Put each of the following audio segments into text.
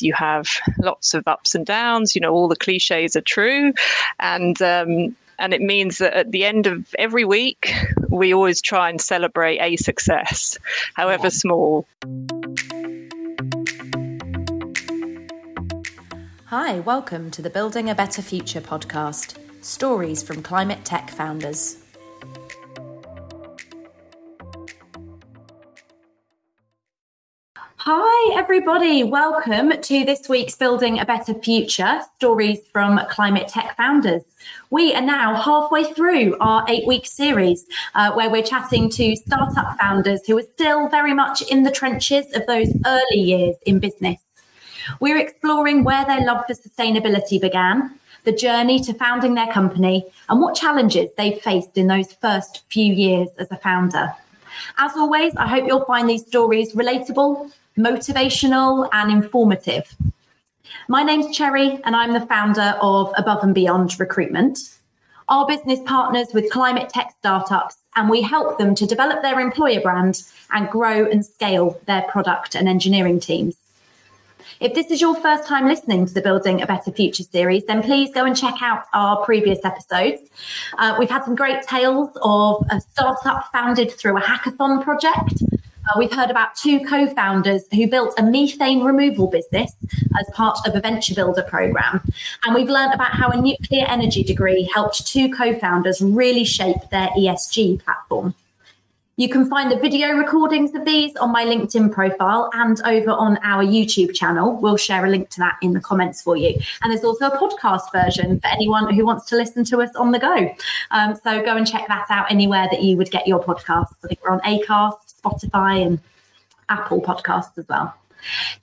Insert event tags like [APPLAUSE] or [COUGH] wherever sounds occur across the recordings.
you have lots of ups and downs. You know, all the cliches are true, and um, and it means that at the end of every week, we always try and celebrate a success, however small. Hi, welcome to the Building a Better Future podcast stories from climate tech founders. Hi, everybody. Welcome to this week's Building a Better Future Stories from Climate Tech Founders. We are now halfway through our eight week series uh, where we're chatting to startup founders who are still very much in the trenches of those early years in business. We're exploring where their love for sustainability began, the journey to founding their company, and what challenges they've faced in those first few years as a founder. As always, I hope you'll find these stories relatable, motivational, and informative. My name's Cherry, and I'm the founder of Above and Beyond Recruitment. Our business partners with climate tech startups, and we help them to develop their employer brand and grow and scale their product and engineering teams. If this is your first time listening to the Building a Better Future series, then please go and check out our previous episodes. Uh, we've had some great tales of a startup founded through a hackathon project, uh, we've heard about two co founders who built a methane removal business as part of a venture builder program. And we've learned about how a nuclear energy degree helped two co founders really shape their ESG platform. You can find the video recordings of these on my LinkedIn profile and over on our YouTube channel. We'll share a link to that in the comments for you. And there's also a podcast version for anyone who wants to listen to us on the go. Um, so go and check that out anywhere that you would get your podcast. I think we're on Acast, Spotify, and Apple Podcasts as well.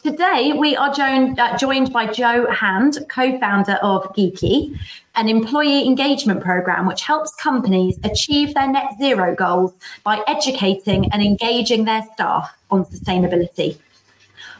Today, we are joined, uh, joined by Jo Hand, co founder of Giki, an employee engagement program which helps companies achieve their net zero goals by educating and engaging their staff on sustainability.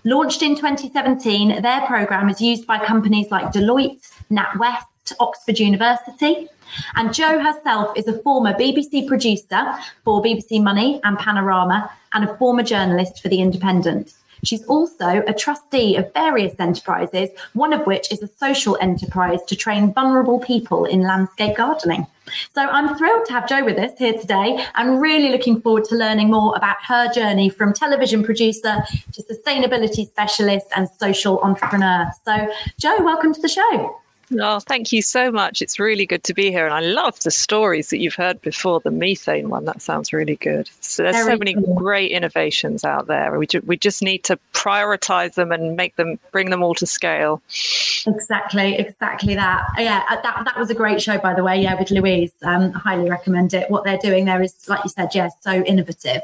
Launched in 2017, their program is used by companies like Deloitte, NatWest, Oxford University. And Jo herself is a former BBC producer for BBC Money and Panorama and a former journalist for The Independent. She's also a trustee of various enterprises, one of which is a social enterprise to train vulnerable people in landscape gardening. So I'm thrilled to have Jo with us here today and really looking forward to learning more about her journey from television producer to sustainability specialist and social entrepreneur. So, Jo, welcome to the show. Oh, thank you so much. It's really good to be here. And I love the stories that you've heard before. The methane one, that sounds really good. So there's Very so many cool. great innovations out there. We, ju- we just need to prioritize them and make them, bring them all to scale. Exactly, exactly that. Yeah, uh, that, that was a great show, by the way. Yeah, with Louise. Um, highly recommend it. What they're doing there is, like you said, yes, so innovative.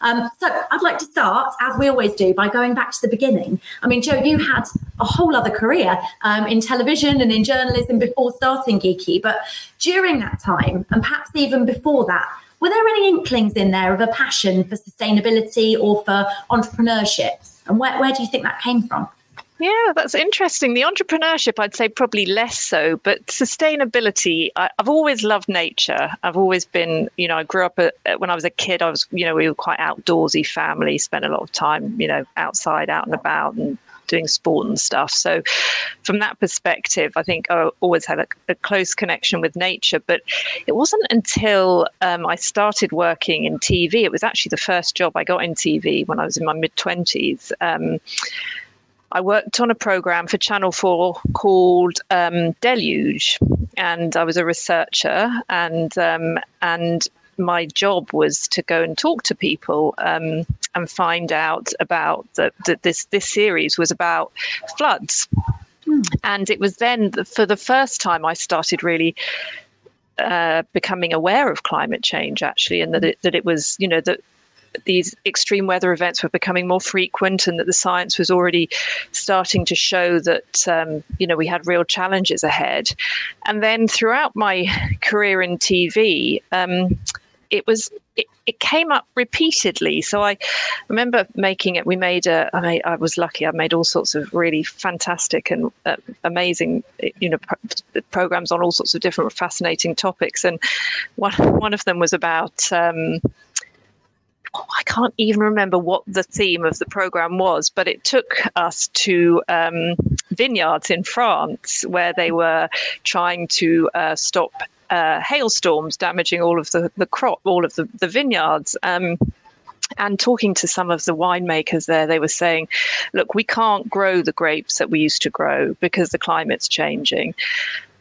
Um, so I'd like to start, as we always do, by going back to the beginning. I mean, Jo, you had a whole other career um, in television and in journalism before starting Giki, but during that time, and perhaps even before that, were there any inklings in there of a passion for sustainability or for entrepreneurship? And where, where do you think that came from? Yeah, that's interesting. The entrepreneurship, I'd say probably less so, but sustainability, I, have always loved nature. I've always been, you know, I grew up at, when I was a kid, I was, you know, we were quite outdoorsy family, spent a lot of time, you know, outside, out and about and doing sport and stuff. So, from that perspective, I think I always had a, a close connection with nature. But it wasn't until um, I started working in TV, it was actually the first job I got in TV when I was in my mid 20s. Um, I worked on a program for Channel 4 called um, Deluge, and I was a researcher and um, and my job was to go and talk to people um, and find out about that this this series was about floods. Hmm. And it was then for the first time I started really uh, becoming aware of climate change, actually, and that it, that it was, you know, that these extreme weather events were becoming more frequent and that the science was already starting to show that um, you know we had real challenges ahead and then throughout my career in tv um, it was it, it came up repeatedly. So I remember making it. We made a. I made. I was lucky. I made all sorts of really fantastic and uh, amazing, you know, pro- programs on all sorts of different fascinating topics. And one one of them was about. Um, oh, I can't even remember what the theme of the program was, but it took us to um, vineyards in France where they were trying to uh, stop uh, hailstorms damaging all of the, the crop, all of the, the vineyards. Um, and talking to some of the winemakers there, they were saying, look, we can't grow the grapes that we used to grow because the climate's changing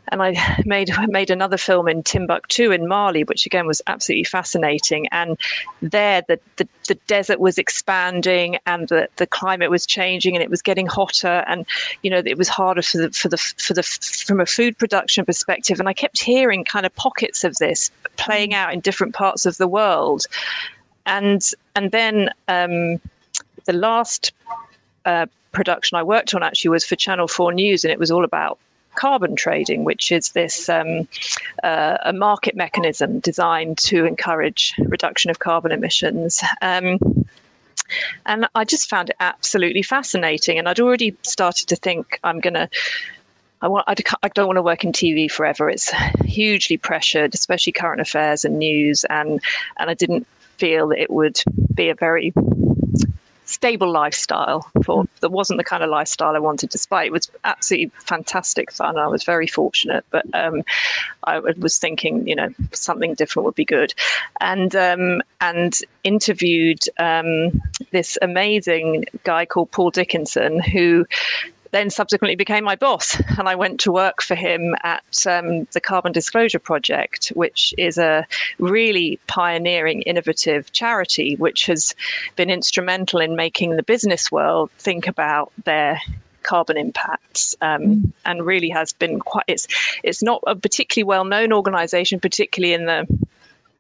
and I [LAUGHS] made made another film in Timbuktu in Mali, which again was absolutely fascinating. And there, the the, the desert was expanding, and the, the climate was changing, and it was getting hotter, and you know it was harder for the for the for the from a food production perspective. And I kept hearing kind of pockets of this playing mm. out in different parts of the world, and and then um, the last. Uh, production I worked on actually was for Channel 4 News, and it was all about carbon trading, which is this um, uh, a market mechanism designed to encourage reduction of carbon emissions. Um, and I just found it absolutely fascinating. And I'd already started to think I'm going to. I, want, I don't want to work in TV forever. It's hugely pressured, especially current affairs and news, and and I didn't feel it would be a very stable lifestyle for that wasn't the kind of lifestyle I wanted despite it was absolutely fantastic fun. I was very fortunate but um, I was thinking you know something different would be good. And um, and interviewed um, this amazing guy called Paul Dickinson who then subsequently became my boss. And I went to work for him at um, the Carbon Disclosure Project, which is a really pioneering, innovative charity which has been instrumental in making the business world think about their carbon impacts um, mm. and really has been quite it's it's not a particularly well known organization particularly in the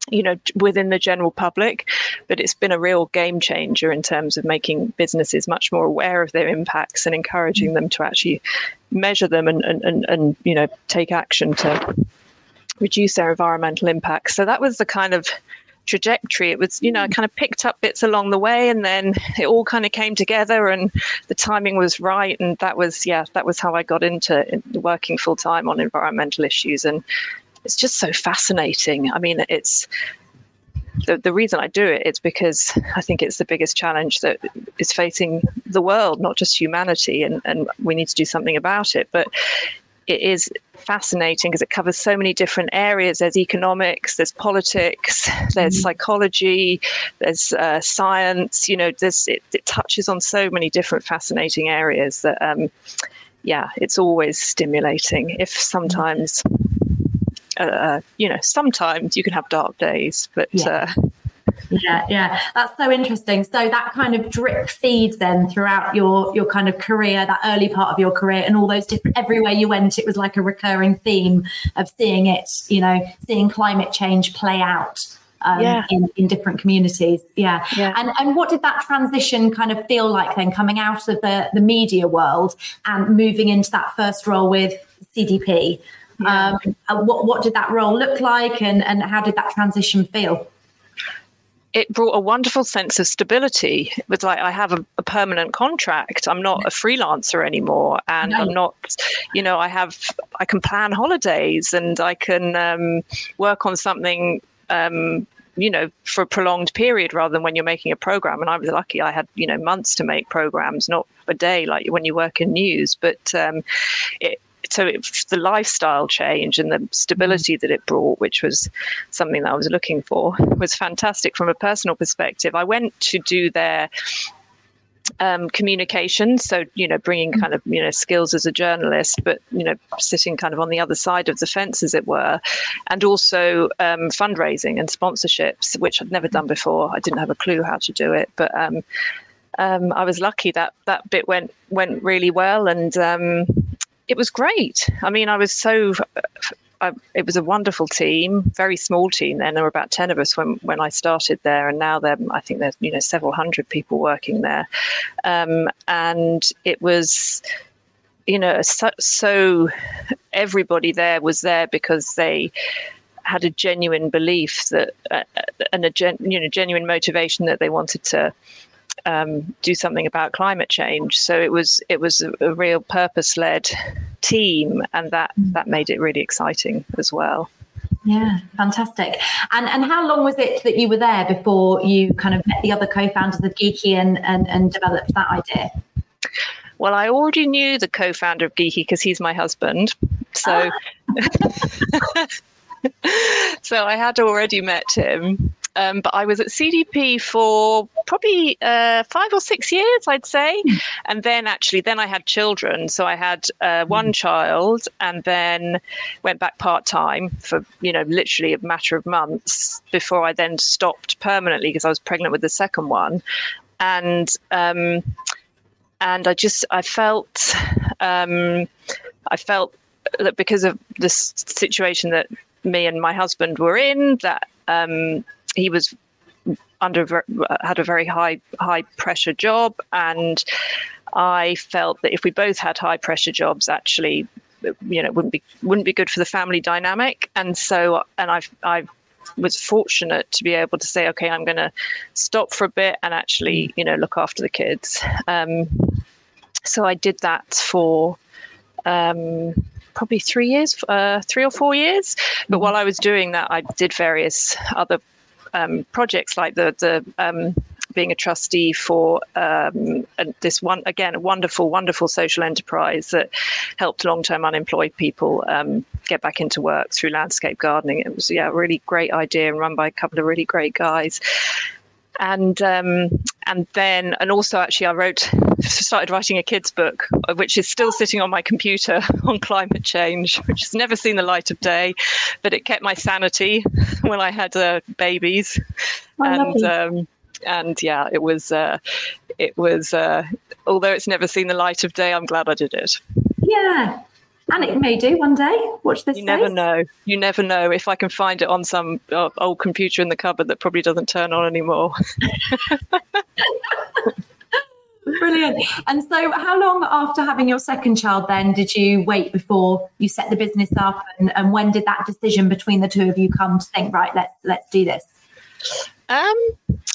you know within the general public but it's been a real game changer in terms of making businesses much more aware of their impacts and encouraging them to actually measure them and and, and, and you know take action to reduce their environmental impacts so that was the kind of trajectory. It was you know I kind of picked up bits along the way and then it all kind of came together and the timing was right. And that was yeah that was how I got into working full time on environmental issues and it's just so fascinating. I mean, it's the, the reason I do it, it is because I think it's the biggest challenge that is facing the world, not just humanity, and, and we need to do something about it. But it is fascinating because it covers so many different areas. There's economics, there's politics, there's mm-hmm. psychology, there's uh, science. You know, there's it, it, touches on so many different fascinating areas that, um, yeah, it's always stimulating. If sometimes uh, you know, sometimes you can have dark days, but. Yeah. Uh, yeah yeah that's so interesting so that kind of drip feed then throughout your your kind of career that early part of your career and all those different everywhere you went it was like a recurring theme of seeing it you know seeing climate change play out um, yeah. in, in different communities yeah. yeah and and what did that transition kind of feel like then coming out of the the media world and moving into that first role with cdp yeah. Um, what what did that role look like, and and how did that transition feel? it brought a wonderful sense of stability. It was like I have a, a permanent contract. I'm not a freelancer anymore, and no. I'm not, you know, I have I can plan holidays and I can um, work on something. Um, you know, for a prolonged period rather than when you're making a program. And I was lucky; I had you know months to make programs, not a day like when you work in news. But um, it, so it, the lifestyle change and the stability that it brought, which was something that I was looking for, was fantastic from a personal perspective. I went to do their um, communication. So, you know, bringing kind of, you know, skills as a journalist, but, you know, sitting kind of on the other side of the fence, as it were, and also um, fundraising and sponsorships, which I'd never done before. I didn't have a clue how to do it, but um, um I was lucky that that bit went went really well, and um, it was great. I mean, I was so. I, it was a wonderful team, very small team. Then there were about ten of us when when I started there, and now there, I think there's you know several hundred people working there, um, and it was you know so, so everybody there was there because they had a genuine belief that uh, and a gen, you know genuine motivation that they wanted to um, do something about climate change. So it was it was a, a real purpose led team, and that that made it really exciting as well. Yeah, fantastic. And and how long was it that you were there before you kind of met the other co-founders of Giki and and, and developed that idea? Well, I already knew the co-founder of Giki because he's my husband. So, ah. [LAUGHS] so I had already met him. Um, but I was at CDP for probably uh, five or six years, I'd say. Hmm. And then actually, then I had children. So I had uh, one hmm. child and then went back part time for, you know, literally a matter of months before I then stopped permanently because I was pregnant with the second one. And, um, and I just, I felt, um, I felt that because of this situation that me and my husband were in, that um, he was under had a very high high pressure job, and I felt that if we both had high pressure jobs, actually, you know, wouldn't be wouldn't be good for the family dynamic. And so, and I I was fortunate to be able to say, okay, I'm going to stop for a bit and actually, you know, look after the kids. Um, so I did that for um, probably three years, uh, three or four years. But while I was doing that, I did various other um, projects like the the um, being a trustee for um, this one again a wonderful wonderful social enterprise that helped long-term unemployed people um, get back into work through landscape gardening. It was yeah a really great idea and run by a couple of really great guys and um, and then and also actually I wrote started writing a kids book which is still sitting on my computer [LAUGHS] on climate change which has never seen the light of day but it kept my sanity [LAUGHS] when I had uh, babies. Oh, and um, and yeah it was uh, it was uh, although it's never seen the light of day I'm glad I did it. Yeah and it may do one day. Watch this. You space. never know. You never know. If I can find it on some uh, old computer in the cupboard that probably doesn't turn on anymore. [LAUGHS] Brilliant. And so, how long after having your second child then did you wait before you set the business up, and, and when did that decision between the two of you come to think, right, let's let's do this? Um,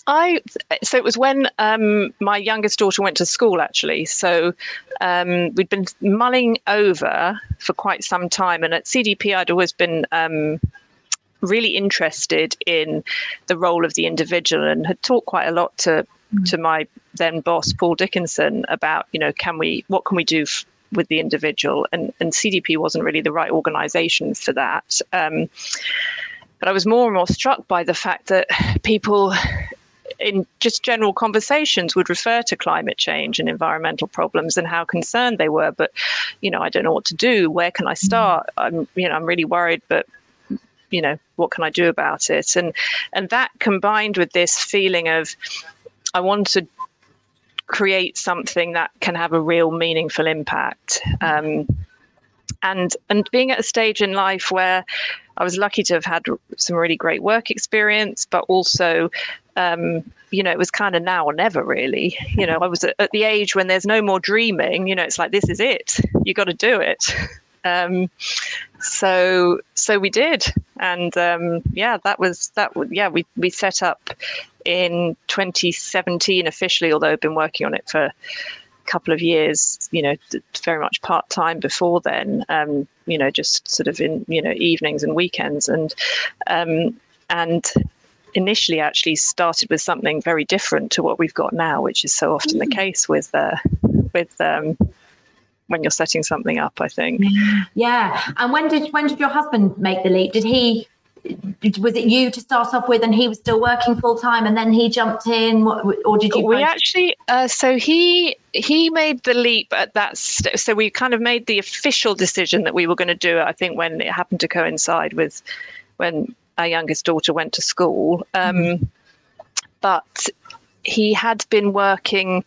I so it was when um, my youngest daughter went to school actually. So um, we'd been mulling over for quite some time, and at CDP I'd always been um, really interested in the role of the individual and had talked quite a lot to to my then boss Paul Dickinson about you know can we what can we do f- with the individual and and CDP wasn't really the right organization for that um, but I was more and more struck by the fact that people in just general conversations would refer to climate change and environmental problems and how concerned they were. But you know I don't know what to do. Where can I start? I'm you know I'm really worried but you know what can I do about it? And and that combined with this feeling of I want to create something that can have a real meaningful impact. Um, and and being at a stage in life where I was lucky to have had some really great work experience, but also, um, you know, it was kind of now or never really. You know, I was at, the age when there's no more dreaming. You know, it's like this is it. You got to do it. [LAUGHS] Um, so so we did, and um, yeah, that was that. Yeah, we we set up in 2017 officially, although I've been working on it for couple of years, you know, very much part time before then, um, you know, just sort of in, you know, evenings and weekends. And, um, and initially actually started with something very different to what we've got now, which is so often mm. the case with, uh, with, um, when you're setting something up, I think. Yeah. And when did when did your husband make the leap? Did he was it you to start off with and he was still working full time and then he jumped in or did you we actually uh, so he he made the leap at that st- so we kind of made the official decision that we were going to do it i think when it happened to coincide with when our youngest daughter went to school um, mm-hmm. but he had been working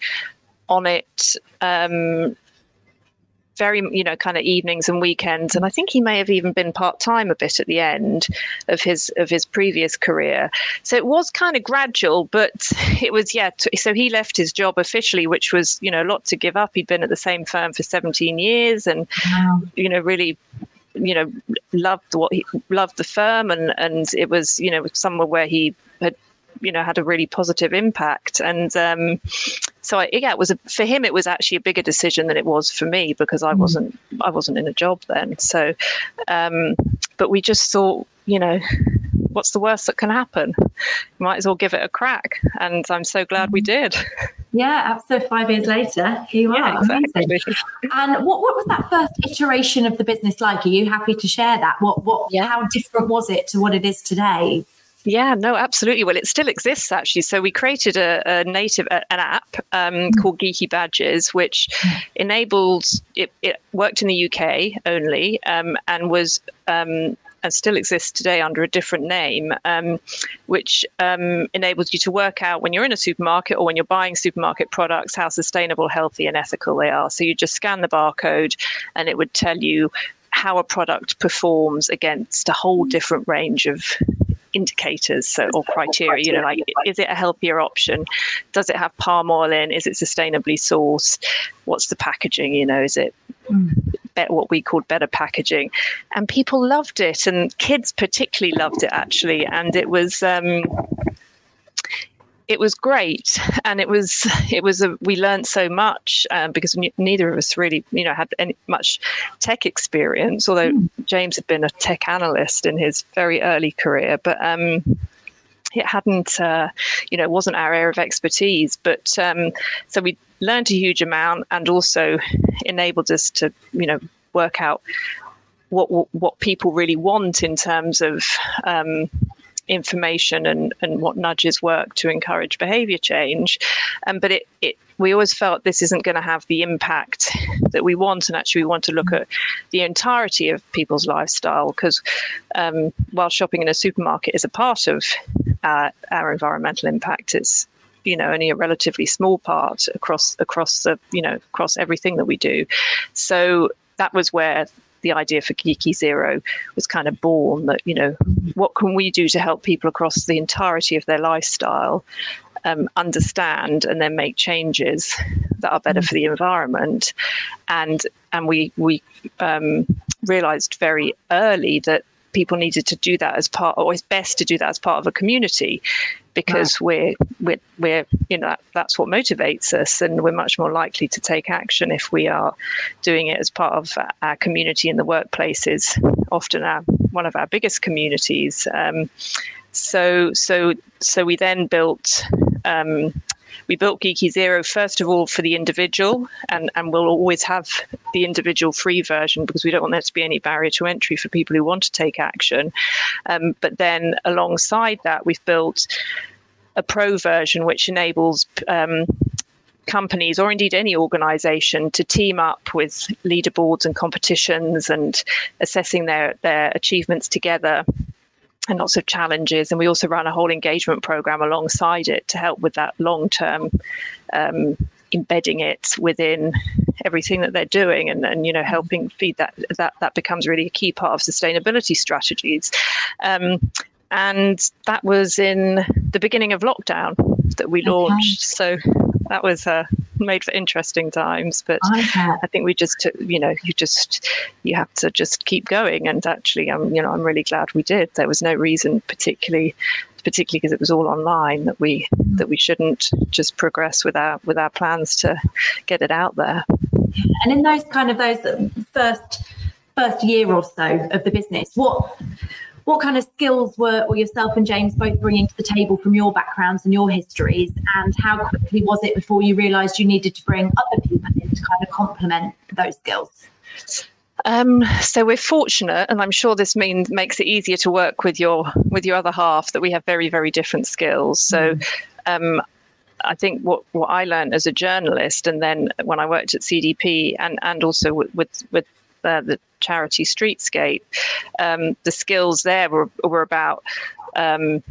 on it um, very, you know, kind of evenings and weekends. And I think he may have even been part time a bit at the end of his of his previous career. So it was kind of gradual, but [LAUGHS] it was yeah. T- so he left his job officially, which was you know a lot to give up. He'd been at the same firm for 17 years, and wow. you know really you know loved what he loved the firm and and it was you know somewhere where he had you know had a really positive impact and um, so I, yeah it was a, for him it was actually a bigger decision than it was for me because I mm. wasn't I wasn't in a job then so um, but we just thought, you know, what's the worst that can happen? Might as well give it a crack. And I'm so glad we did. Yeah, absolutely. Five years later, here you yeah, are. Exactly. And what, what was that first iteration of the business like? Are you happy to share that? What what yeah. how different was it to what it is today? Yeah, no, absolutely. Well, it still exists actually. So we created a, a native a, an app um, mm. called Giki Badges, which mm. enabled it, it. worked in the UK only um, and was um, and still exists today under a different name, um, which um, enables you to work out when you're in a supermarket or when you're buying supermarket products how sustainable, healthy, and ethical they are. So you just scan the barcode, and it would tell you how a product performs against a whole different range of indicators so, or criteria you know like is it a healthier option? Does it have palm oil in? Is it sustainably sourced? What's the packaging you know is it mm. what we called better packaging? And people loved it and kids particularly loved it actually and it was um, it was great. [LAUGHS] And it was it was a we learned so much um, because neither of us really you know had any much tech experience although mm. james had been a tech analyst in his very early career. But um, it hadn't uh, you know wasn't our area of expertise. But um, so we learned a huge amount and also enabled us to you know work out what what people really want in terms of um, information and, and what nudges work to encourage behavior change. Um, but it, it we always felt this isn't going to have the impact that we want. And actually, we want to look at the entirety of people's lifestyle because um, while shopping in a supermarket is a part of uh, our environmental impact, it's you know only a relatively small part across across the you know across everything that we do. So that was where the idea for Giki Zero was kind of born that, you know, what can we do to help people across the entirety of their lifestyle um, understand and then make changes that are better for the environment. And and we we um, realized very early that people needed to do that as part, or it's best to do that as part of a community because we're we're we're you know that, that's what motivates us and we're much more likely to take action if we are doing it as part of our community in the workplace is often our one of our biggest communities. Um, so so so we then built um, we built Giki Zero first of all for the individual, and, and we'll always have the individual free version because we don't want there to be any barrier to entry for people who want to take action. Um, but then alongside that, we've built a pro version which enables um, companies or indeed any organization to team up with leaderboards and competitions and assessing their, their achievements together and lots of challenges. And we also run a whole engagement program alongside it to help with that long term um, embedding it within everything that they're doing and, and you know helping feed that that that becomes really a key part of sustainability strategies. Um, and that was in the beginning of lockdown that we launched. So that was uh, made for interesting times. But I think we just, you know, you just you have to just keep going. And actually, I'm, you know, I'm really glad we did. There was no reason, particularly, particularly because it was all online, that we mm. that we shouldn't just progress with our with our plans to get it out there. And in those kind of those first first year or so of the business, what what kind of skills were, were yourself and James both bringing to the table from your backgrounds and your histories? And how quickly was it before you realised you needed to bring other people in to kind of complement those skills? Um, so we're fortunate, and I'm sure this means makes it easier to work with your with your other half. That we have very very different skills. So. Mm. Um, I think what, what I learned as a journalist, and then when I worked at CDP, and and also with with, with uh, the charity Streetscape, um, the skills there were, were about. Um,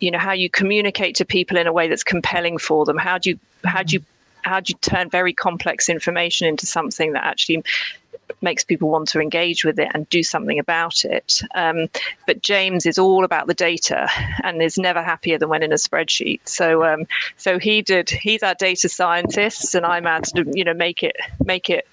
you know how you communicate to people in a way that's compelling for them how do you how do you how do you turn very complex information into something that actually makes people want to engage with it and do something about it. Um, but James is all about the data and is never happier than when in a spreadsheet. So um, so he did. He's our data scientist, and I'm out to you know make it make it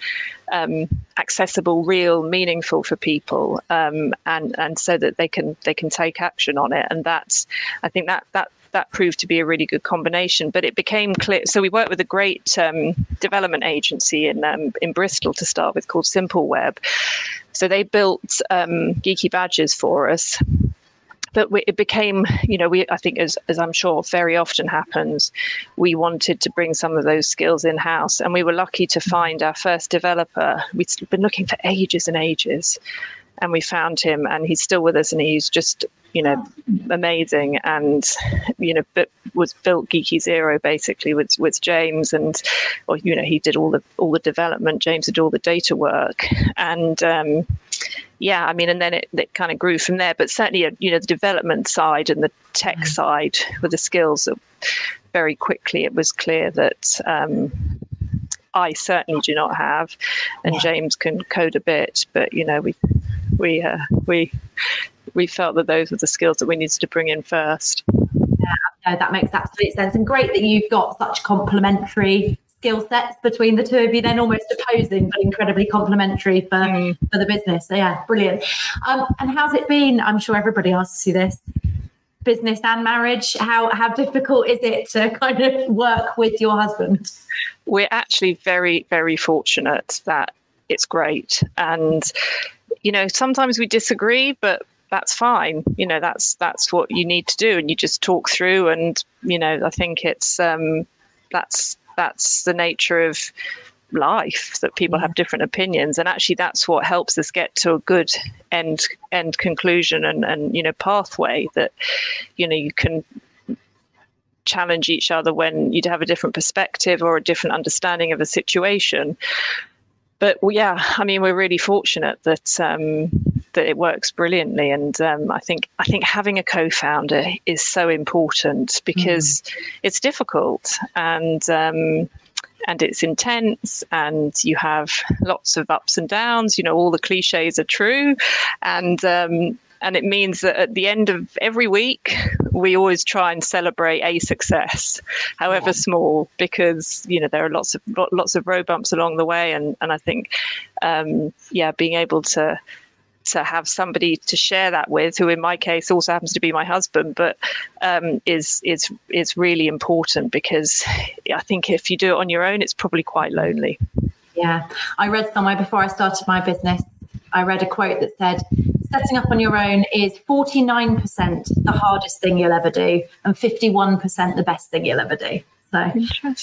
um, accessible, real, meaningful for people, um, and and so that they can they can take action on it. And that's I think that that that proved to be a really good combination. But it became clear. So we worked with a great um, development agency in um, in Bristol to start with called Simple Web. So they built um, Giki badges for us but we, it became, you know, we I think as as I'm sure very often happens, we wanted to bring some of those skills in house, and we were lucky to find our first developer. We'd been looking for ages and ages, and we found him, and he's still with us, and he's just you know amazing. And you know but was built Giki zero basically with with james and or you know he did all the all the development james did all the data work. And um, yeah i mean and then it, it kind of grew from there. But certainly uh, you know the development side and the tech mm. side with the skills that very quickly it was clear that um, I certainly do not have, and yeah. James can code a bit, but you know we we uh, we we felt that those were the skills that we needed to bring in first. Yeah, no, that makes absolute sense, and great that you've got such complementary skill sets between the two of you. Then almost opposing, but incredibly complementary for mm. for the business. So yeah, brilliant. Um, and how's it been? I'm sure everybody asks you this. Business and marriage. How how difficult is it to kind of work with your husband? We're actually very very fortunate that it's great and you know sometimes we disagree but that's fine. You know that's that's what you need to do and you just talk through and you know i think it's um that's that's the nature of life that people have different opinions and actually that's what helps us get to a good end end conclusion and and you know pathway that you know you can challenge each other when you'd have a different perspective or a different understanding of a situation. But yeah, I mean, we're really fortunate that um, that it works brilliantly, and um, I think I think having a co-founder is so important because mm. it's difficult and. Um, and it's intense and you have lots of ups and downs you know all the cliches are true and um, and it means that at the end of every week, we always try and celebrate a success, however small, because you know there are lots of lots of road bumps along the way, and and I think, um, yeah, being able to to have somebody to share that with, who in my case also happens to be my husband, but um, is is is really important because I think if you do it on your own, it's probably quite lonely. Yeah, I read somewhere before I started my business. I read a quote that said, setting up on your own is 49% the hardest thing you'll ever do and 51% the best thing you'll ever do. So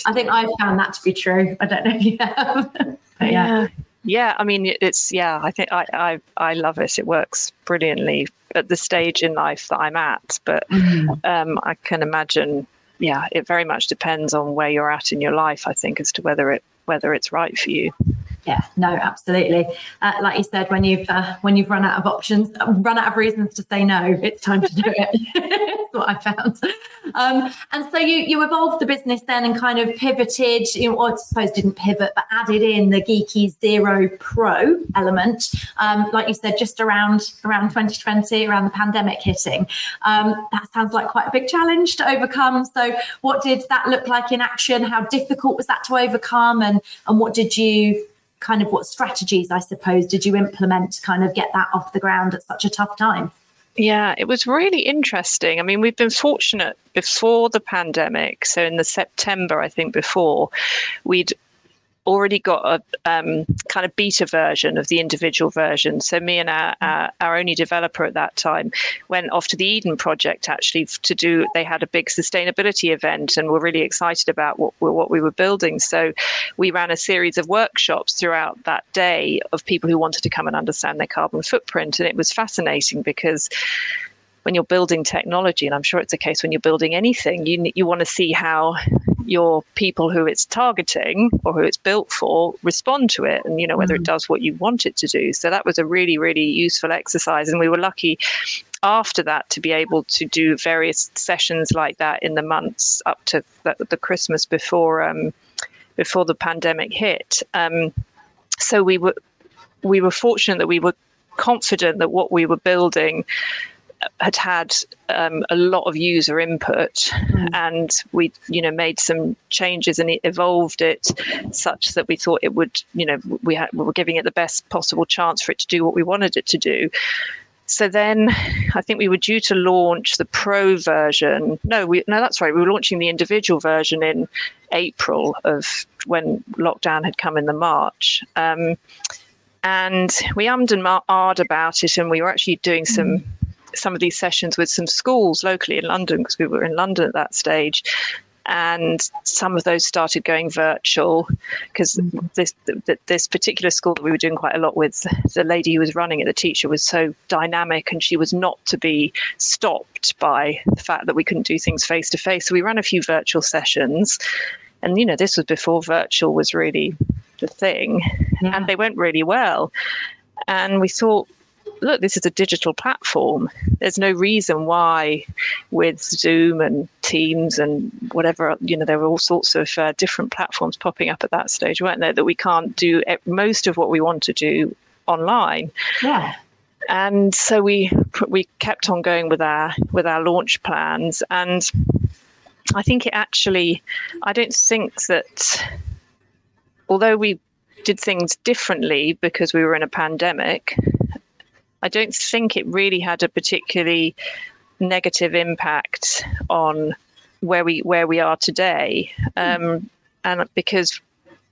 I think I've found that to be true. I don't know if you have. [LAUGHS] yeah. yeah. Yeah, I mean, it's yeah. I think I, I I love it. It works brilliantly at the stage in life that I'm at. But mm-hmm. um, I can imagine, yeah, it very much depends on where you're at in your life. I think as to whether it whether it's right for you. Yeah, no, absolutely. Uh, like you said, when you've uh, when you've run out of options, run out of reasons to say no, it's time to do it. [LAUGHS] That's what I found. Um, and so you you evolved the business then and kind of pivoted, you know, I suppose didn't pivot, but added in the Giki Zero Pro element. Um, like you said, just around around 2020, around the pandemic hitting. Um, that sounds like quite a big challenge to overcome. So, what did that look like in action? How difficult was that to overcome? And and what did you kind of what strategies, I suppose, did you implement to kind of get that off the ground at such a tough time? Yeah, it was really interesting. I mean, we've been fortunate before the pandemic. So in the September, I think before, we'd already got a um, kind of beta version of the individual version. So me and our, our, our, only developer at that time went off to the Eden project actually to do. They had a big sustainability event and were really excited about what what we were building. So we ran a series of workshops throughout that day of people who wanted to come and understand their carbon footprint, and it was fascinating because when you're building technology, and I'm sure it's a case when you're building anything, you you want to see how your people who it's targeting or who it's built for respond to it and you know whether mm. it does what you want it to do so that was a really really useful exercise and we were lucky after that to be able to do various sessions like that in the months up to the, the christmas before um, before the pandemic hit um, so we were we were fortunate that we were confident that what we were building had had um, a lot of user input, mm. and we, you know, made some changes and it evolved it such that we thought it would, you know, we, had, we were giving it the best possible chance for it to do what we wanted it to do. so then I think we were due to launch the pro version. No, we no, that's right. We were launching the individual version in April of when lockdown had come in the March. Um, and we ummed and ahed about it, and we were actually doing some mm. Some of these sessions with some schools locally in London because we were in London at that stage and some of those started going virtual because mm-hmm. this this particular school that we were doing quite a lot with the lady who was running it the teacher was so dynamic and she was not to be stopped by the fact that we couldn't do things face to face so we ran a few virtual sessions and you know this was before virtual was really the thing yeah. and they went really well and we thought look, this is a digital platform. There's no reason why, with Zoom and Teams and whatever, you know, there were all sorts of uh, different platforms popping up at that stage, weren't there? That we can't do most of what we want to do online. Yeah. And so we we kept on going with our with our launch plans, and I think it actually, I don't think that, although we did things differently because we were in a pandemic, I don't think it really had a particularly negative impact on where we where we are today, um, and because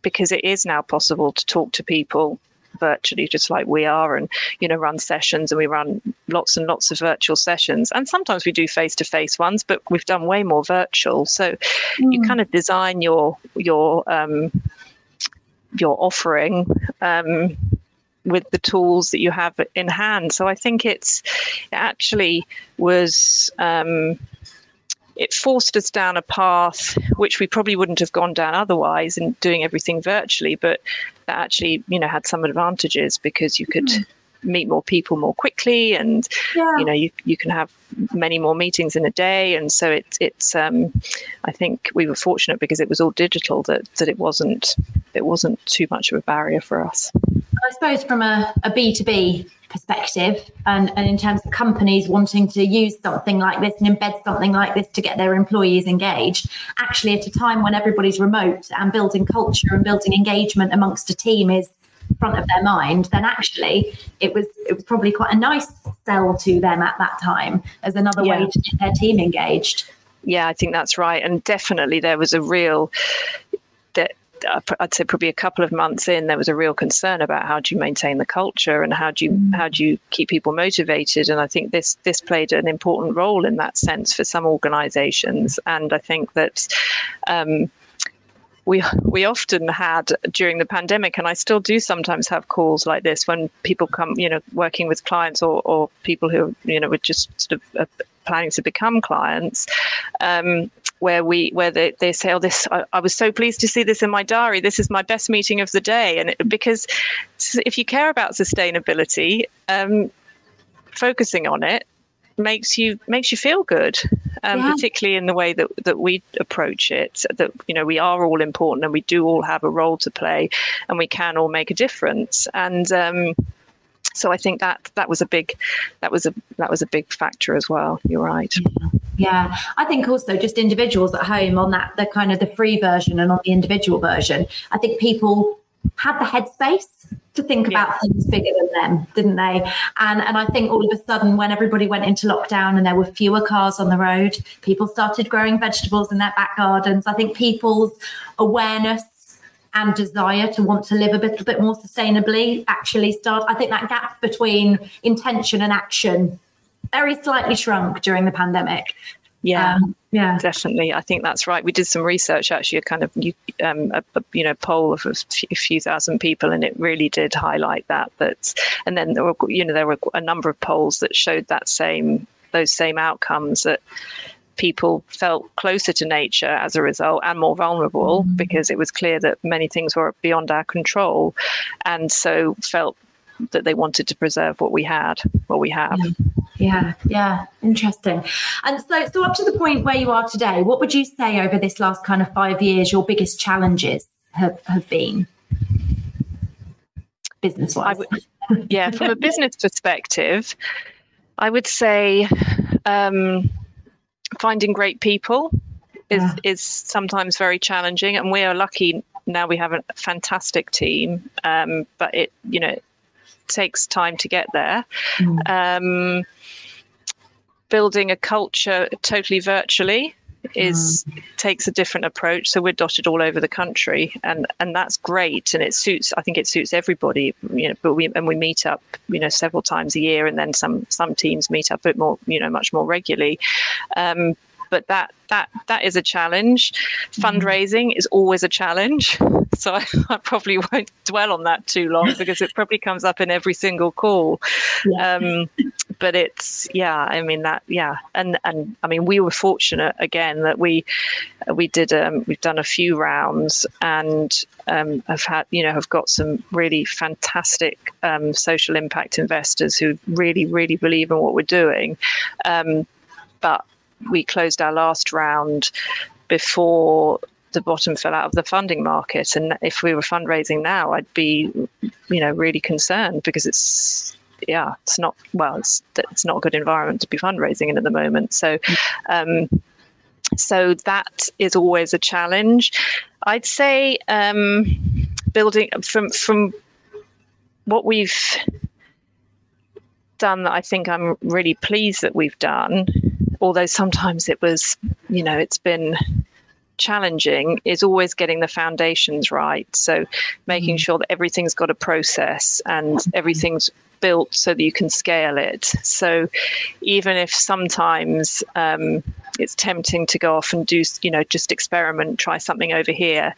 because it is now possible to talk to people virtually just like we are and you know run sessions and we run lots and lots of virtual sessions. And sometimes we do face to face ones but we've done way more virtual. So mm. you kind of design your your um your offering um with the tools that you have in hand. So I think it's it actually was um, it forced us down a path which we probably wouldn't have gone down otherwise in doing everything virtually, but that actually you know had some advantages because you could. Mm meet more people more quickly and yeah. you know you, you can have many more meetings in a day and so it, it's um, i think we were fortunate because it was all digital that that it wasn't it wasn't too much of a barrier for us i suppose from a, a b2b perspective and, and in terms of companies wanting to use something like this and embed something like this to get their employees engaged actually at a time when everybody's remote and building culture and building engagement amongst a team is front of their mind, then actually it was it was probably quite a nice sell to them at that time as another yeah. way to get their team engaged. Yeah, I think that's right, and definitely there was a real that I'd say probably a couple of months in, there was a real concern about how do you maintain the culture and how do you mm. how do you keep people motivated. And I think this this played an important role in that sense for some organisations. And I think that um, we we often had during the pandemic, and I still do sometimes have calls like this when people come, you know, working with clients or, or people who you know were just sort of uh, planning to become clients. Um, where we where they, they say oh this I, I, was so pleased to see this in my diary this is my best meeting of the day and it, because if you care about sustainability um, focusing on it makes you makes you feel good, um, yeah. particularly in the way that that we approach it. That you know we are all important and we do all have a role to play, and we can all make a difference. And um, so I think that that was a big that was a that was a big factor as well. You're right. Yeah, I think also just individuals at home on that the kind of the free version and on the individual version. I think people had the headspace to think about things bigger than them, didn't they? And and I think all of a sudden, when everybody went into lockdown and there were fewer cars on the road, people started growing vegetables in their back gardens. I think people's awareness and desire to want to live a bit, a bit more sustainably actually start. I think that gap between intention and action very slightly shrunk during the pandemic. Yeah, um, yeah, definitely. I think that's right. We did some research actually, a kind of um, a, a, you know poll of a few thousand people, and it really did highlight that. That, and then there were you know there were a number of polls that showed that same those same outcomes that people felt closer to nature as a result and more vulnerable mm-hmm. because it was clear that many things were beyond our control, and so felt that they wanted to preserve what we had, what we have. Yeah. Yeah, interesting. And so, so up to the point where you are today, what would you say over this last kind of five years your biggest challenges have, have been, business wise? yeah, from a business perspective, I would say um, finding great people is yeah. is sometimes very challenging, and we are lucky now. We have a fantastic team, um, but it you know takes time to get there. Mm. Um, building a culture totally virtually is mm. takes a different approach so we're dotted all over the country and and that's great and it suits i think it suits everybody you know but we and we meet up you know several times a year and then some some teams meet up a bit more you know much more regularly um, but that that that is a challenge. Mm-hmm. Fundraising is always a challenge, [LAUGHS] so I, I, probably won't dwell on that too long [LAUGHS] because it probably comes up in every single call. Yeah. Um, but it's yeah, I mean that yeah, and and I mean we were fortunate again that we we did um, we've done a few rounds and um, have had you know have got some really fantastic um, social impact investors who really really believe in what we're doing. Um, but we closed our last round before the bottom fell out of the funding market. And if we were fundraising now, I'd be, you know, really concerned because it's yeah, it's not well, it's it's not a good environment to be fundraising in at the moment. So, um, so that is always a challenge. I'd say um, building from from what we've done that I think I'm really pleased that we've done although sometimes it was, you know, it's been challenging is always getting the foundations right. So making mm. sure that everything's got a process and everything's built so that you can scale it. So even if sometimes um, it's tempting to go off and do, you know, just experiment, try something over here.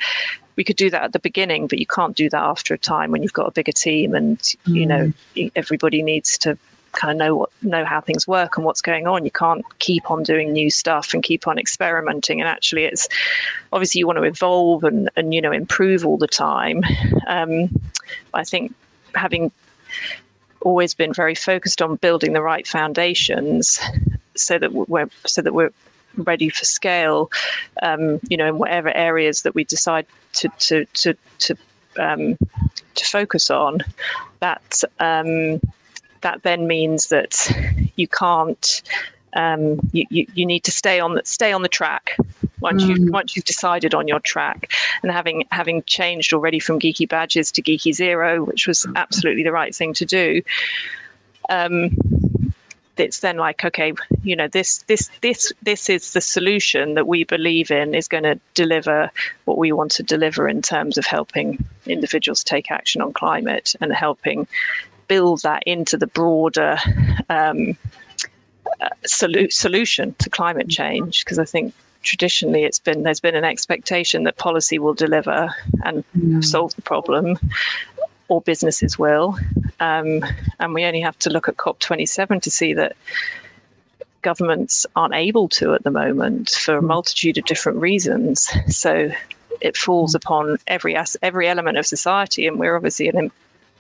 We could do that at the beginning, but you can't do that after a time when you've got a bigger team and, you know, mm. everybody needs to kind of know what know how things work and what's going on. You can't keep on doing new stuff and keep on experimenting. And actually, it's obviously you want to evolve and and you know improve all the time. Um, I think having always been very focused on building the right foundations so that we're so that we're ready for scale. Um, you know, in whatever areas that we decide to to to to um, to focus on. That um, that then means that you can't um, you, you, you, need to stay on the stay on the track once mm. you once you've decided on your track and having having changed already from Giki badges to Giki zero which was absolutely the right thing to do um, it's then like okay you know this this this this is the solution that we believe in is going to deliver what we want to deliver in terms of helping individuals take action on climate and helping build that into the broader um, uh, solu- solution to climate change because I think traditionally it's been there's been an expectation that policy will deliver and mm. solve the problem or businesses will. Um, and we only have to look at COP27 to see that governments aren't able to at the moment for a multitude of different reasons. So it falls upon every every element of society and we're obviously an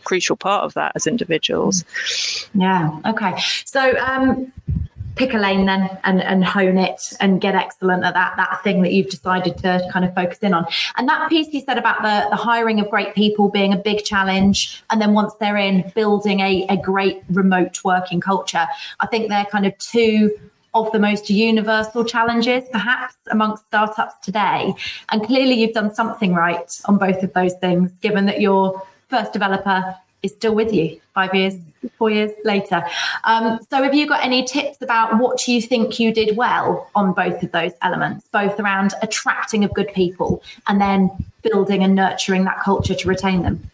crucial part of that as individuals. Yeah. Okay. So, um, pick a lane then and, and hone it and get excellent at that that thing that you've decided to kind of focus in on and that piece you said about the, the hiring of great people being a big challenge and then once they're in building a, a great remote working culture i think they're kind of two of the most universal challenges perhaps amongst startups today and clearly you've done something right on both of those things given that you're first developer is still with you five years, four years later. Um, so, have you got any tips about what you think you did well on both of those elements, both around attracting of good people and then building and nurturing that culture to retain them?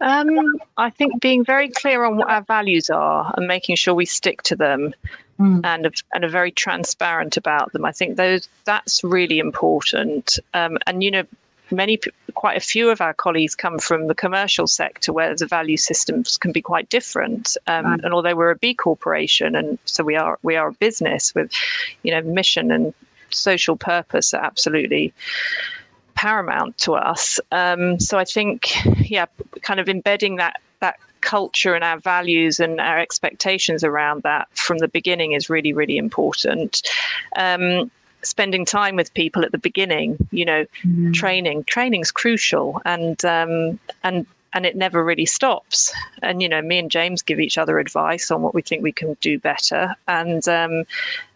Um, I think being very clear on what our values are and making sure we stick to them. Mm. And, and are very transparent about them. I think those that's really important. Um, and you know, many, quite a few of our colleagues come from the commercial sector where the value systems can be quite different. Um, right. And although we're a B corporation, and so we are, we are a business with, you know, mission and social purpose are absolutely paramount to us. Um, so I think, yeah, kind of embedding that that culture and our values and our expectations around that from the beginning is really, really important. Um, spending time with people at the beginning you know mm. training. Training's crucial and um, and and it never really stops. And you know me and james give each other advice on what we think we can do better. And um,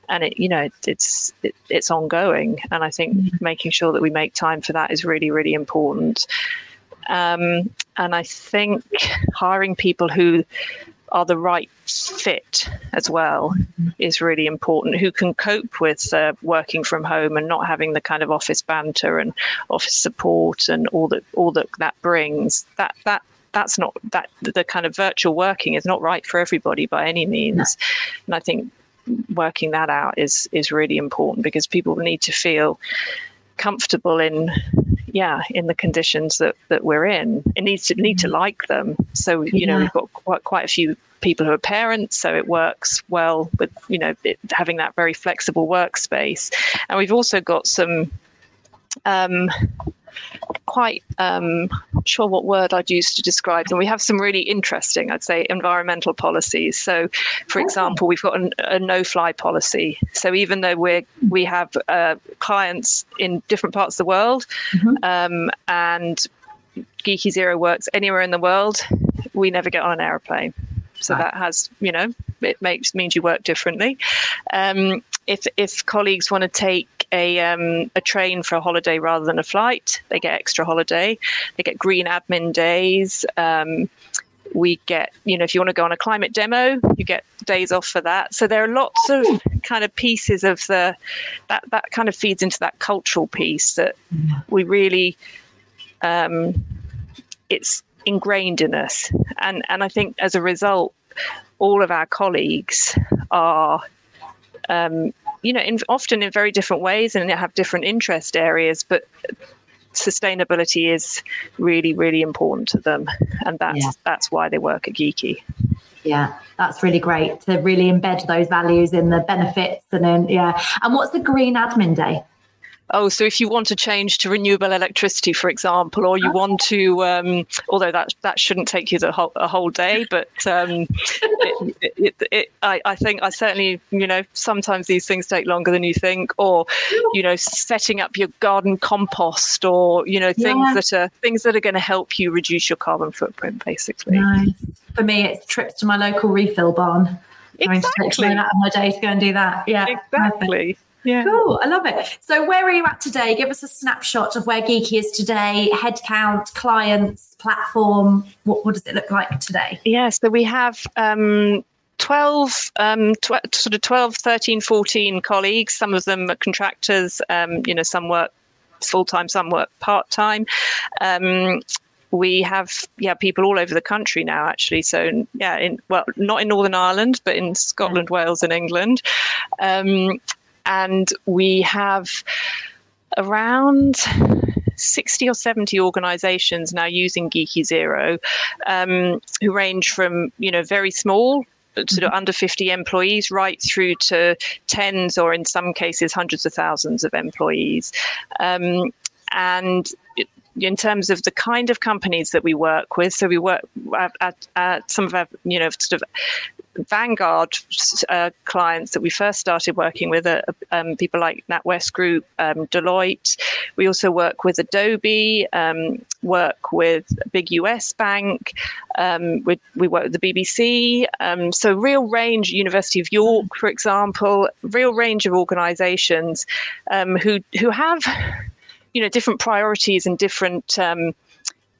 and it you know it's it, it's ongoing. And i think mm. making sure that we make time for that is really really important. Um, and I think hiring people who are the right fit as well is really important. Who can cope with uh, working from home and not having the kind of office banter and office support and all that all that that brings that that that's not that the kind of virtual working is not right for everybody by any means. And i think working that out is is really important because people need to feel comfortable in yeah in the conditions that that we're in. It needs to need to like them. So you know we've got quite, quite a few people who are parents, so it works well with you know it, having that very flexible workspace. And we've also got some um, quite um, not sure what word I'd use to describe them. We have some really interesting, I'd say, environmental policies. So, for example, we've got an, a no-fly policy. So even though we we have uh, clients in different parts of the world, mm-hmm. um, and Giki Zero works anywhere in the world, we never get on an aeroplane. So right. that has, you know, it makes means you work differently. Um, if if colleagues want to take a um, a train for a holiday rather than a flight, they get extra holiday. They get green admin days. Um, we get, you know, if you want to go on a climate demo, you get days off for that. So there are lots of kind of pieces of the that that kind of feeds into that cultural piece that we really um, it's ingrained in us. And, and I think as a result, all of our colleagues are, um, you know, in, often in very different ways and have different interest areas, but sustainability is really, really important to them. And that's, yeah. that's why they work at Giki. Yeah, that's really great to really embed those values in the benefits and yeah. And what's the green admin day? Oh, so if you want to change to renewable electricity, for example, or you want to, um, although that that shouldn't take you the whole, a whole day, but um, it, it, it, I, I, think I certainly, you know, sometimes these things take longer than you think, or you know, setting up your garden compost, or you know, things yeah. that are things that are going to help you reduce your carbon footprint, basically. Nice. For me, it's trips to my local refill barn. Exactly. Out of my day to go and do that. Yeah, exactly. Yeah. Cool. I love it. So, where are you at today? Give us a snapshot of where Giki is today, headcount, clients, platform. What, what does it look like today? Yeah. So, we have um, 12, um, tw- sort of 12, 13, 14 colleagues. Some of them are contractors. Um, you know, some work full time, some work part time. Um, we have yeah people all over the country now actually so yeah in well not in northern ireland but in scotland wales and england um, and we have around 60 or 70 organizations now using Giki Zero, um, who range from, you know, very small sort of mm-hmm. under 50 employees right through to tens or in some cases hundreds of thousands of employees. Um, and in terms of the kind of companies that we work with, so we work at, at, at some of our, you know, sort of Vanguard uh, clients that we first started working with are um, people like NatWest Group, um, Deloitte. We also work with Adobe, um, work with a big US bank. Um, we, we, work with the BBC. Um, so real range, University of York, for example, real range of organisations um, who who have, you know, different priorities and different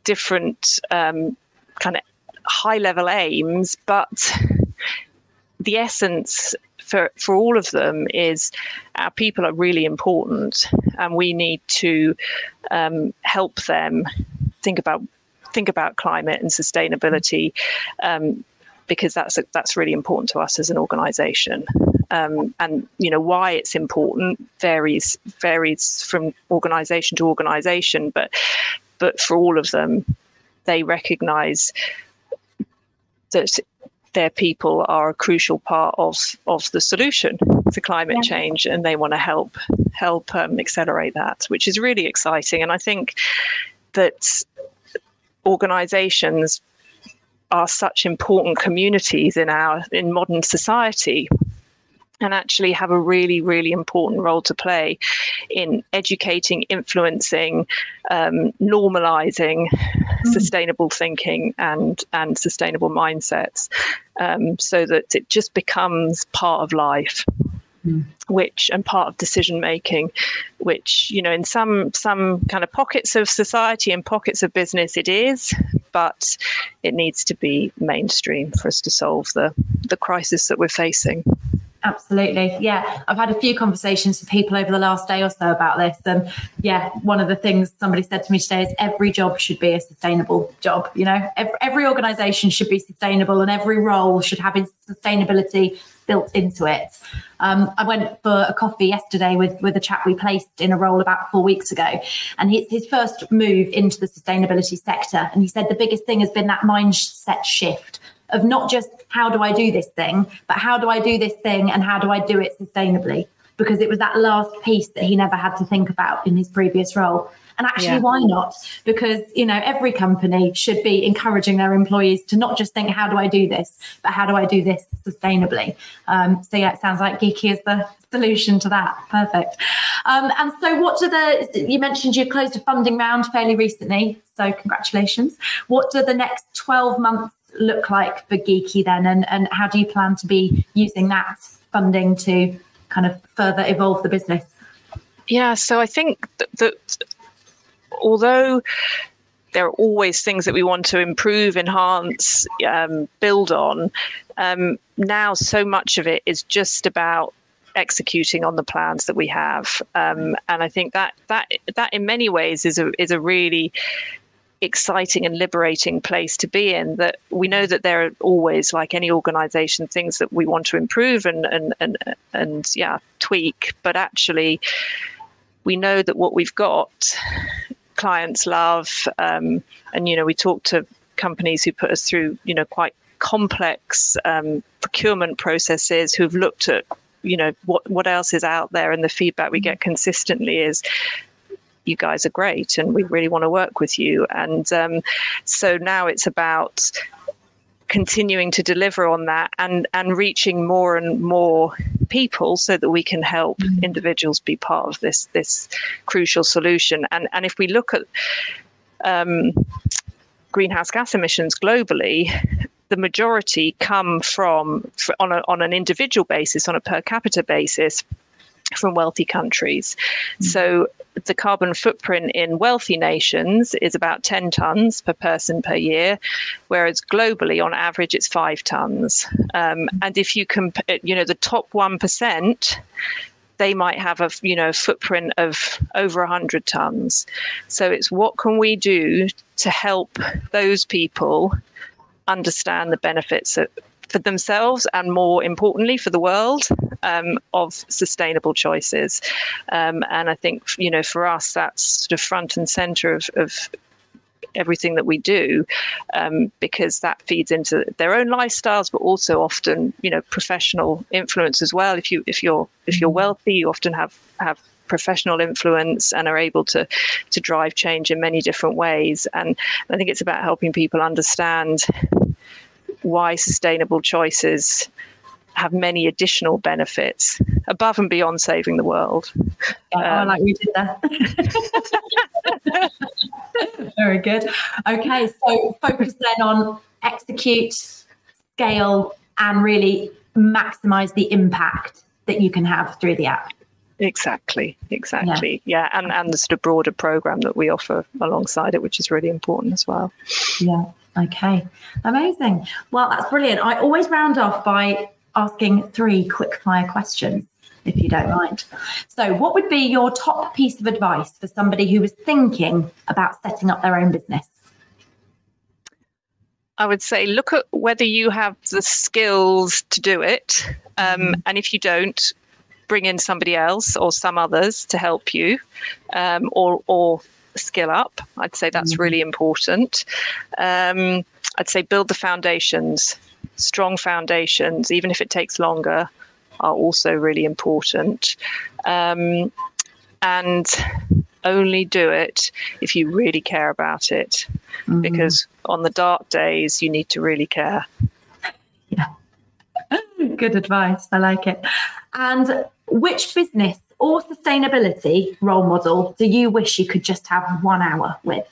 different kind of high level aims, but the essence for, for all of them is our people are really important and we need to um, help them think about think about climate and sustainability um, because that's that's really important to us as an organization. Um, and you know why it's important varies varies from organization to organization but but for all of them they recognize that their people are a crucial part of of the solution to climate yeah. change, and they want to help help um, accelerate that, which is really exciting. And I think that organisations are such important communities in our in modern society and actually have a really, really important role to play in educating, influencing, um, normalizing mm. sustainable thinking and and sustainable mindsets, um, so that it just becomes part of life. mm. which and part of decision making, which you know in some some kind of pockets of society and pockets of business it is, but it needs to be mainstream for us to solve the the crisis that we're facing. Absolutely. Yeah. I've had a few conversations with people over the last day or so about this. And yeah, one of the things somebody said to me today is every job should be a sustainable job. You know, every, every organization should be sustainable and every role should have sustainability built into it. Um, I went for a coffee yesterday with, with a chap we placed in a role about four weeks ago. And his, his first move into the sustainability sector. And he said the biggest thing has been that mindset shift of not just how do I do this thing, but how do I do this thing and how do I do it sustainably? Because it was that last piece that he never had to think about in his previous role. And actually, yeah. why not? Because, you know, every company should be encouraging their employees to not just think, how do I do this, but how do I do this sustainably? Um, so, yeah, it sounds like Giki is the solution to that. Perfect. Um, and so, what do the, you mentioned you closed a funding round fairly recently. So, congratulations. What do the next 12 months look like for Giki then? And, and how do you plan to be using that funding to kind of further evolve the business? Yeah, so I think that, that although there are always things that we want to improve, enhance, um, build on, um, now so much of it is just about executing on the plans that we have um, and I think that that that in many ways is a is a really exciting and liberating place to be in that we know that there are always like any organization things that we want to improve and and and, and yeah tweak. But actually we know that what we've got clients love um, and you know we talk to companies who put us through you know quite complex um, procurement processes who've looked at you know what what else is out there and the feedback we get consistently is you guys are great and we really want to work with you. And um, so now it's about continuing to deliver on that and and reaching more and more people so that we can help mm-hmm. individuals be part of this this crucial solution and and if we look at um, greenhouse gas emissions globally the majority come from on, a, on an individual basis on a per capita basis from wealthy countries. Mm-hmm. So the carbon footprint in wealthy nations is about 10 tons per person per year, whereas globally, on average, it's five tons. Um, and if you compare, you know, the top 1%, they might have a you know footprint of over 100 tons so it's what can we do to help those people understand the benefits of, for themselves and more importantly for the world um, of sustainable choices. Um, and I think, you know, for us, that's sort of front and center of, of everything that we do um, because that feeds into their own lifestyles but also often you know professional influence as well if you if you're if you're mm-hmm. wealthy you often have have professional influence and are able to to drive change in many different ways and i think it's about helping people understand why sustainable choices have many additional benefits above and beyond saving the world. um, like we did that. [LAUGHS] Very good. Okay, so focus then on execute, scale, and really maximize the impact that you can have through the app. Exactly, exactly. Yeah. yeah, and, and the sort of broader program that we offer alongside it, which is really important as well. Yeah. Okay, amazing. Well, that's brilliant. I always round off by asking three quick fire questions, if you don't mind. So, what would be your top piece of advice for somebody who was thinking about setting up their own business? I would say look at whether you have the skills to do it. Um, mm-hmm. And if you don't, bring in somebody else or some others to help you um, or, or skill up. I'd say that's mm-hmm. really important. Um, I'd say build the foundations. Strong foundations, even if it takes longer, are also really important. Um, and only do it if you really care about it, mm-hmm. because on the dark days, you need to really care. Yeah. [LAUGHS] Good advice. I like it. And which business or sustainability role model do you wish you could just have one hour with?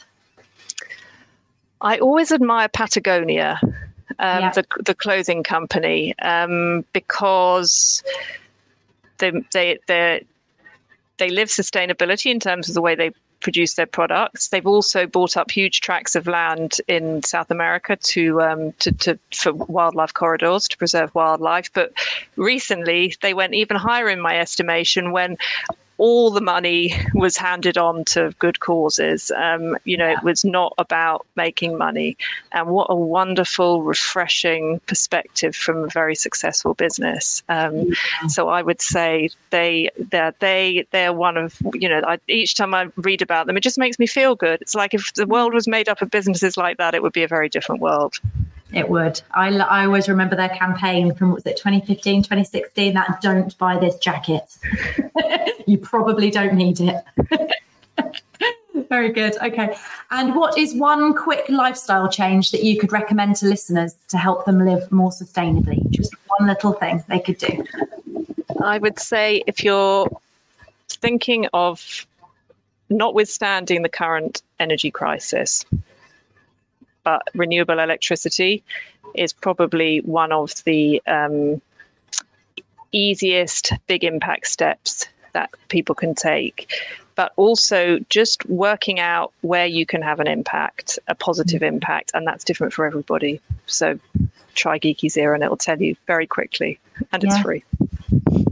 I always admire Patagonia, um, yeah. the, the clothing company, um, because they they they they live sustainability in terms of the way they produce their products. They've also bought up huge tracts of land in South America to, um, to, to for wildlife corridors to preserve wildlife. But recently, they went even higher in my estimation when all the money [LAUGHS] was handed on to good causes. Um, you know, yeah. it was not about making money. And what a wonderful, refreshing perspective from a very successful business. Um, yeah. So I would say they they're they they're one of you know. I, each time I read about them, it just makes me feel good. It's like if the world was made up of businesses like that, it would be a very different world. It would. I, I always remember their campaign from, was it 2015, 2016? That don't buy this jacket. [LAUGHS] you probably don't need it. [LAUGHS] Very good. Okay. And what is one quick lifestyle change that you could recommend to listeners to help them live more sustainably? Just one little thing they could do. I would say if you're thinking of notwithstanding the current energy crisis, but renewable electricity is probably one of the um, easiest big impact steps that people can take. But also just working out where you can have an impact, a positive mm. impact, and that's different for everybody. So try Giki Zero and it'll tell you very quickly, and yeah. it's free.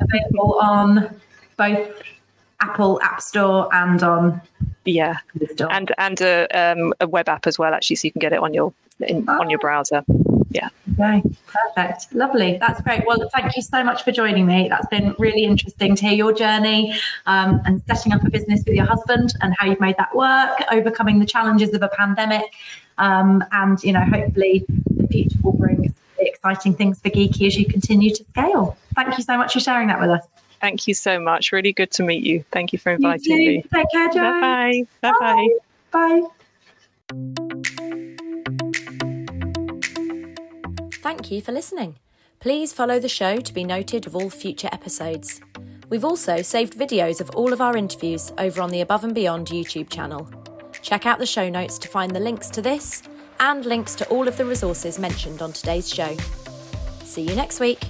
Available on both Apple App Store and on yeah, and and a, um, a web app as well, actually, so you can get it on your in, oh. on your browser. Yeah. Okay, perfect. Lovely. That's great. Well, thank you so much for joining me. That's been really interesting to hear your journey um, and setting up a business with your husband and how you've made that work, overcoming the challenges of a pandemic. Um, and, you know, hopefully the future will bring exciting things for Giki as you continue to scale. Thank you so much for sharing that with us. Thank you so much. Really good to meet you. Thank you for inviting you me. Take care, Jo. Bye-bye. Bye-bye. Bye. Thank you for listening. Please follow the show to be noted of all future episodes. We've also saved videos of all of our interviews over on the Above and Beyond YouTube channel. Check out the show notes to find the links to this and links to all of the resources mentioned on today's show. See you next week.